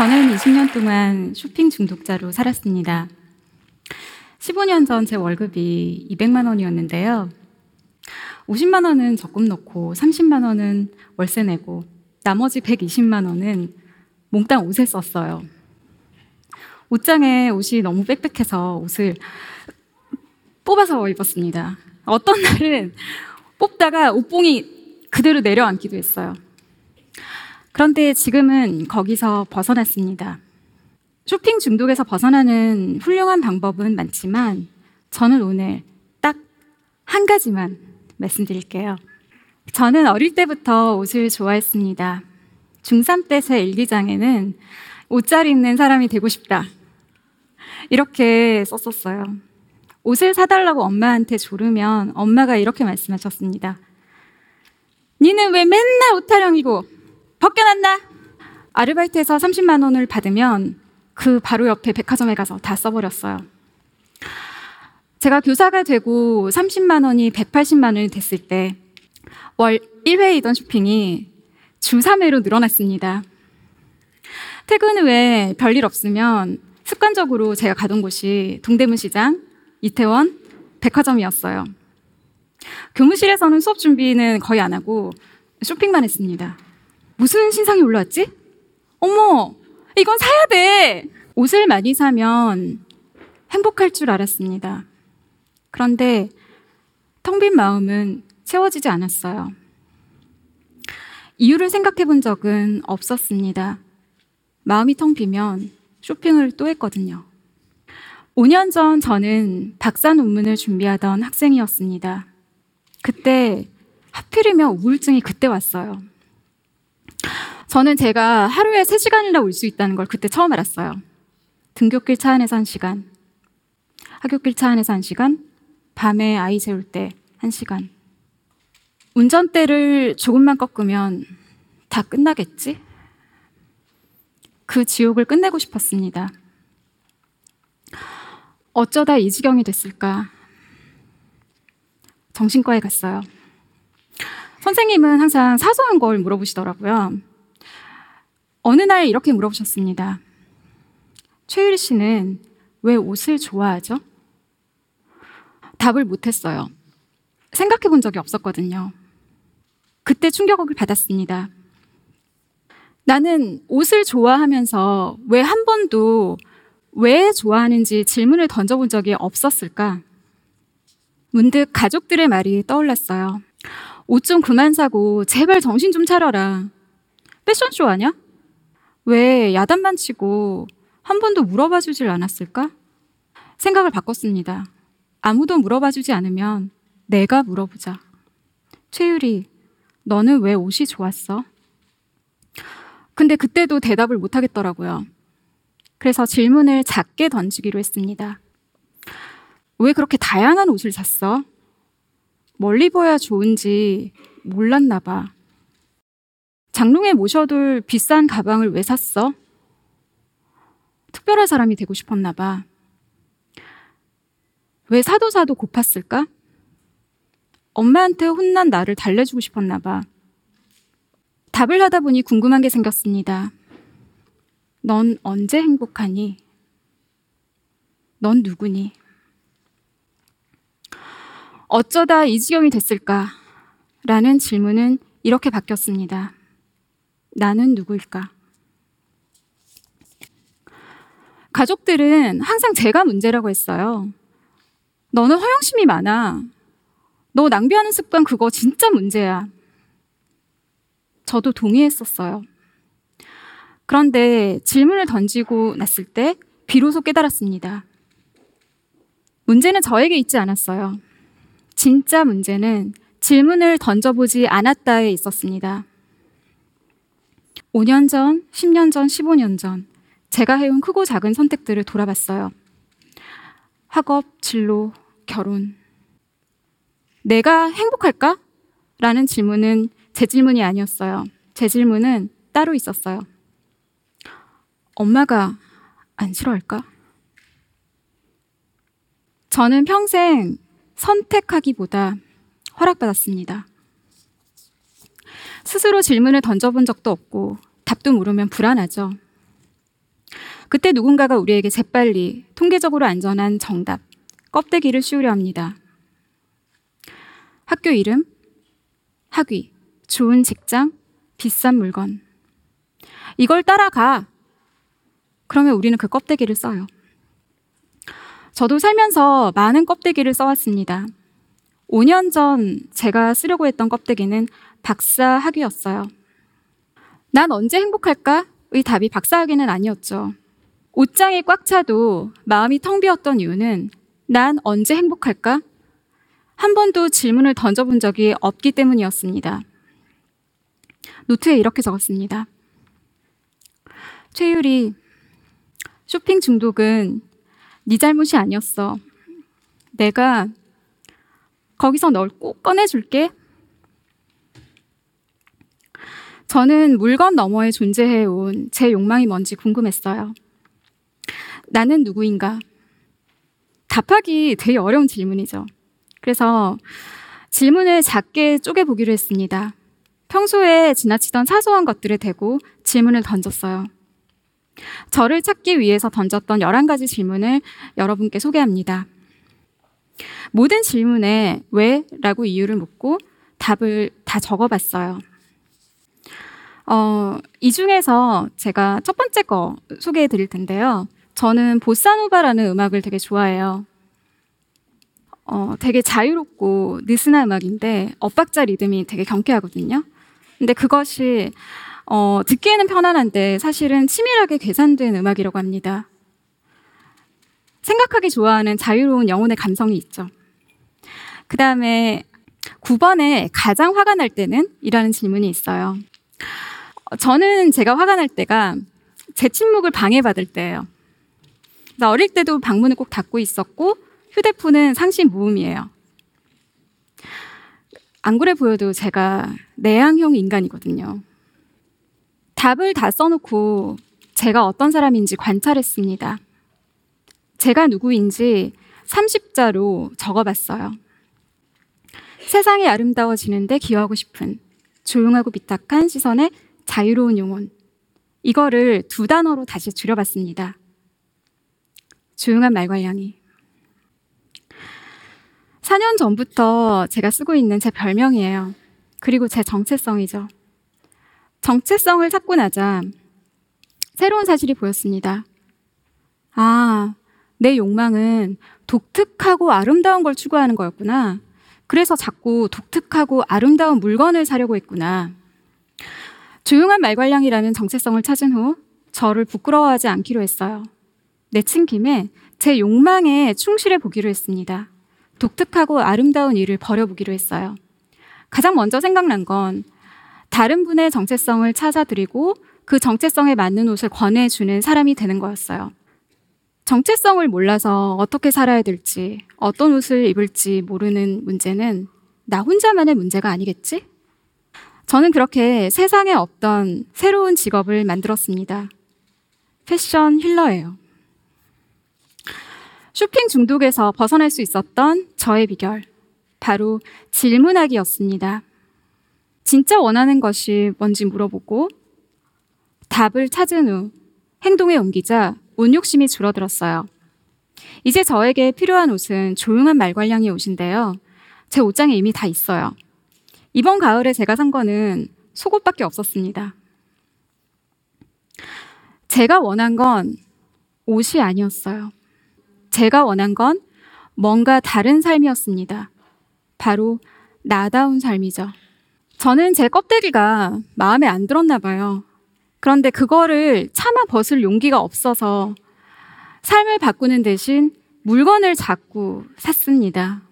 저는 20년 동안 쇼핑 중독자로 살았습니다. 15년 전 제 월급이 200만 원이었는데요. 50만 원은 적금 넣고 30만 원은 월세 내고 나머지 120만 원은 몽땅 옷에 썼어요. 옷장에 옷이 너무 빽빽해서 옷을 뽑아서 입었습니다. 어떤 날은 뽑다가 옷봉이 그대로 내려앉기도 했어요. 그런데 지금은 거기서 벗어났습니다. 쇼핑 중독에서 벗어나는 훌륭한 방법은 많지만 저는 오늘 딱 한 가지만 말씀드릴게요. 저는 어릴 때부터 옷을 좋아했습니다. 중3 때 제 일기장에는 옷 잘 입는 사람이 되고 싶다. 이렇게 썼었어요. 옷을 사달라고 엄마한테 조르면 엄마가 이렇게 말씀하셨습니다. 니는 왜 맨날 옷 타령이고 벗겨놨나? 아르바이트에서 30만 원을 받으면 그 바로 옆에 백화점에 가서 다 써버렸어요. 제가 교사가 되고 30만 원이 180만 원이 됐을 때 월 1회이던 쇼핑이 주 3회로 늘어났습니다. 퇴근 후에 별일 없으면 습관적으로 제가 가던 곳이 동대문 시장, 이태원, 백화점이었어요. 교무실에서는 수업 준비는 거의 안 하고 쇼핑만 했습니다. 무슨 신상이 올라왔지? 어머, 이건 사야 돼! 옷을 많이 사면 행복할 줄 알았습니다. 그런데 텅 빈 마음은 채워지지 않았어요. 이유를 생각해 본 적은 없었습니다. 마음이 텅 비면 쇼핑을 또 했거든요. 5년 전 저는 박사 논문을 준비하던 학생이었습니다. 그때 하필이면 우울증이 그때 왔어요. 저는 제가 하루에 3시간이나 올수 있다는 걸 그때 처음 알았어요. 등굣길 차 안에서 1시간, 학교길 차 안에서 1시간, 밤에 아이 재울 때 1시간. 운전대를 조금만 꺾으면 다 끝나겠지? 그 지옥을 끝내고 싶었습니다. 어쩌다 이 지경이 됐을까? 정신과에 갔어요. 선생님은 항상 사소한 걸 물어보시더라고요. 어느 날 이렇게 물어보셨습니다. 최유리 씨는 왜 옷을 좋아하죠? 답을 못했어요. 생각해 본 적이 없었거든요. 그때 충격을 받았습니다. 나는 옷을 좋아하면서 왜 한 번도 왜 좋아하는지 질문을 던져본 적이 없었을까? 문득 가족들의 말이 떠올랐어요. 옷 좀 그만 사고 제발 정신 좀 차려라. 패션쇼 아냐? 왜 야단만 치고 한 번도 물어봐 주질 않았을까? 생각을 바꿨습니다. 아무도 물어봐 주지 않으면 내가 물어보자. 최유리, 너는 왜 옷이 좋았어? 근데 그때도 대답을 못 하겠더라고요. 그래서 질문을 작게 던지기로 했습니다. 왜 그렇게 다양한 옷을 샀어? 멀리 보야 좋은지 몰랐나 봐. 장롱에 모셔둘 비싼 가방을 왜 샀어? 특별한 사람이 되고 싶었나 봐. 왜 사도 사도 고팠을까? 엄마한테 혼난 나를 달래주고 싶었나 봐. 답을 하다 보니 궁금한 게 생겼습니다. 넌 언제 행복하니? 넌 누구니? 어쩌다 이 지경이 됐을까? 라는 질문은 이렇게 바뀌었습니다. 나는 누구일까? 가족들은 항상 제가 문제라고 했어요. 너는 허영심이 많아. 너 낭비하는 습관 그거 진짜 문제야. 저도 동의했었어요. 그런데 질문을 던지고 났을 때 비로소 깨달았습니다. 문제는 저에게 있지 않았어요. 진짜 문제는 질문을 던져보지 않았다에 있었습니다. 5년 전, 10년 전, 15년 전, 제가 해온 크고 작은 선택들을 돌아봤어요. 학업, 진로, 결혼. 내가 행복할까? 라는 질문은 제 질문이 아니었어요. 제 질문은 따로 있었어요. 엄마가 안 싫어할까? 저는 평생 선택하기보다 허락받았습니다. 스스로 질문을 던져본 적도 없고 답도 모르면 불안하죠. 그때 누군가가 우리에게 재빨리 통계적으로 안전한 정답, 껍데기를 씌우려 합니다. 학교 이름, 학위, 좋은 직장, 비싼 물건. 이걸 따라가. 그러면 우리는 그 껍데기를 써요. 저도 살면서 많은 껍데기를 써왔습니다. 5년 전 제가 쓰려고 했던 껍데기는 박사 학위였어요. 난 언제 행복할까? 의 답이 박사 학위는 아니었죠. 옷장이 꽉 차도 마음이 텅 비었던 이유는 난 언제 행복할까? 한 번도 질문을 던져본 적이 없기 때문이었습니다. 노트에 이렇게 적었습니다. 최유리, 쇼핑 중독은 네 잘못이 아니었어. 내가 거기서 널 꼭 꺼내줄게. 저는 물건 너머에 존재해온 제 욕망이 뭔지 궁금했어요. 나는 누구인가? 답하기 되게 어려운 질문이죠. 그래서 질문을 작게 쪼개보기로 했습니다. 평소에 지나치던 사소한 것들을 대고 질문을 던졌어요. 저를 찾기 위해서 던졌던 11가지 질문을 여러분께 소개합니다. 모든 질문에 왜? 라고 이유를 묻고 답을 다 적어봤어요. 어, 이 중에서 제가 첫 번째 거 소개해 드릴 텐데요. 저는 보사노바라는 음악을 되게 좋아해요. 어, 되게 자유롭고 느슨한 음악인데 엇박자 리듬이 되게 경쾌하거든요. 근데 그것이 어, 듣기에는 편안한데 사실은 치밀하게 계산된 음악이라고 합니다. 생각하기 좋아하는 자유로운 영혼의 감성이 있죠. 그 다음에 9번에 가장 화가 날 때는? 이라는 질문이 있어요. 저는 제가 화가 날 때가 제 침묵을 방해받을 때예요. 어릴 때도 방문을 꼭 닫고 있었고 휴대폰은 상시 무음이에요. 안 그래 보여도 제가 내향형 인간이거든요. 답을 다 써놓고 제가 어떤 사람인지 관찰했습니다. 제가 누구인지 30자로 적어봤어요. 세상이 아름다워지는데 기여하고 싶은 조용하고 비탁한 시선의 자유로운 영혼. 이거를 두 단어로 다시 줄여봤습니다. 조용한 말괄량이. 4년 전부터 제가 쓰고 있는 제 별명이에요. 그리고 제 정체성이죠. 정체성을 찾고 나자 새로운 사실이 보였습니다. 아, 내 욕망은 독특하고 아름다운 걸 추구하는 거였구나. 그래서 자꾸 독특하고 아름다운 물건을 사려고 했구나. 조용한 말괄량이라는 정체성을 찾은 후 저를 부끄러워하지 않기로 했어요. 내친 김에 제 욕망에 충실해 보기로 했습니다. 독특하고 아름다운 일을 버려보기로 했어요. 가장 먼저 생각난 건 다른 분의 정체성을 찾아드리고 그 정체성에 맞는 옷을 권해주는 사람이 되는 거였어요. 정체성을 몰라서 어떻게 살아야 될지, 어떤 옷을 입을지 모르는 문제는 나 혼자만의 문제가 아니겠지? 저는 그렇게 세상에 없던 새로운 직업을 만들었습니다. 패션 힐러예요. 쇼핑 중독에서 벗어날 수 있었던 저의 비결. 바로 질문하기였습니다. 진짜 원하는 것이 뭔지 물어보고 답을 찾은 후 행동에 옮기자 옷 욕심이 줄어들었어요. 이제 저에게 필요한 옷은 조용한 말괄량의 옷인데요. 제 옷장에 이미 다 있어요. 이번 가을에 제가 산 거는 속옷밖에 없었습니다. 제가 원한 건 옷이 아니었어요. 제가 원한 건 뭔가 다른 삶이었습니다. 바로 나다운 삶이죠. 저는 제 껍데기가 마음에 안 들었나 봐요. 그런데 그거를 차마 벗을 용기가 없어서 삶을 바꾸는 대신 물건을 자꾸 샀습니다.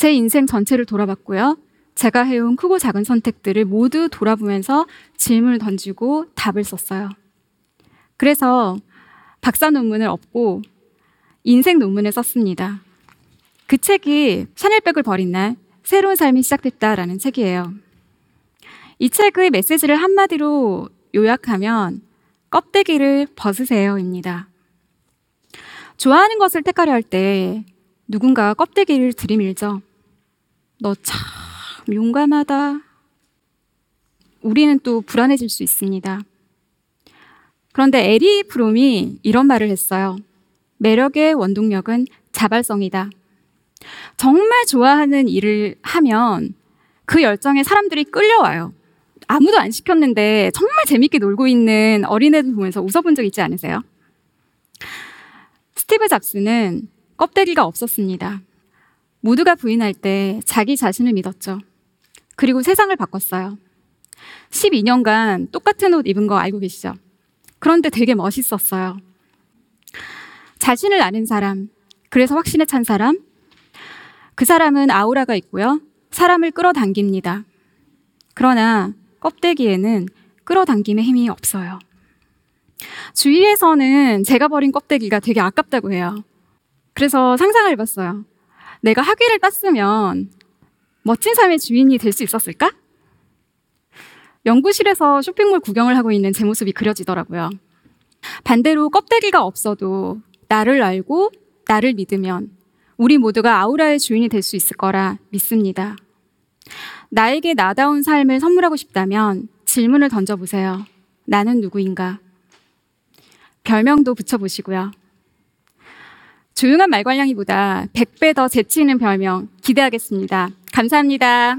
제 인생 전체를 돌아봤고요. 제가 해온 크고 작은 선택들을 모두 돌아보면서 질문을 던지고 답을 썼어요. 그래서 박사 논문을 얻고 인생 논문을 썼습니다. 그 책이 샤넬백을 버린 날 새로운 삶이 시작됐다라는 책이에요. 이 책의 메시지를 한마디로 요약하면 껍데기를 벗으세요입니다. 좋아하는 것을 택하려 할 때 누군가 껍데기를 들이밀죠. 너 참 용감하다. 우리는 또 불안해질 수 있습니다. 그런데 에리 프롬이 이런 말을 했어요. 매력의 원동력은 자발성이다. 정말 좋아하는 일을 하면 그 열정에 사람들이 끌려와요. 아무도 안 시켰는데 정말 재밌게 놀고 있는 어린애들 보면서 웃어본 적 있지 않으세요? 스티브 잡스는 껍데기가 없었습니다. 모두가 부인할 때 자기 자신을 믿었죠. 그리고 세상을 바꿨어요. 12년간 똑같은 옷 입은 거 알고 계시죠? 그런데 되게 멋있었어요. 자신을 아는 사람, 그래서 확신에 찬 사람, 그 사람은 아우라가 있고요. 사람을 끌어당깁니다. 그러나 껍데기에는 끌어당김의 힘이 없어요. 주위에서는 제가 버린 껍데기가 되게 아깝다고 해요. 그래서 상상을 해봤어요. 내가 학위를 땄으면 멋진 삶의 주인이 될 수 있었을까? 연구실에서 쇼핑몰 구경을 하고 있는 제 모습이 그려지더라고요. 반대로 껍데기가 없어도 나를 알고 나를 믿으면 우리 모두가 아우라의 주인이 될 수 있을 거라 믿습니다. 나에게 나다운 삶을 선물하고 싶다면 질문을 던져보세요. 나는 누구인가? 별명도 붙여보시고요. 조용한 말괄량이보다 100배 더 재치 있는 별명 기대하겠습니다. 감사합니다.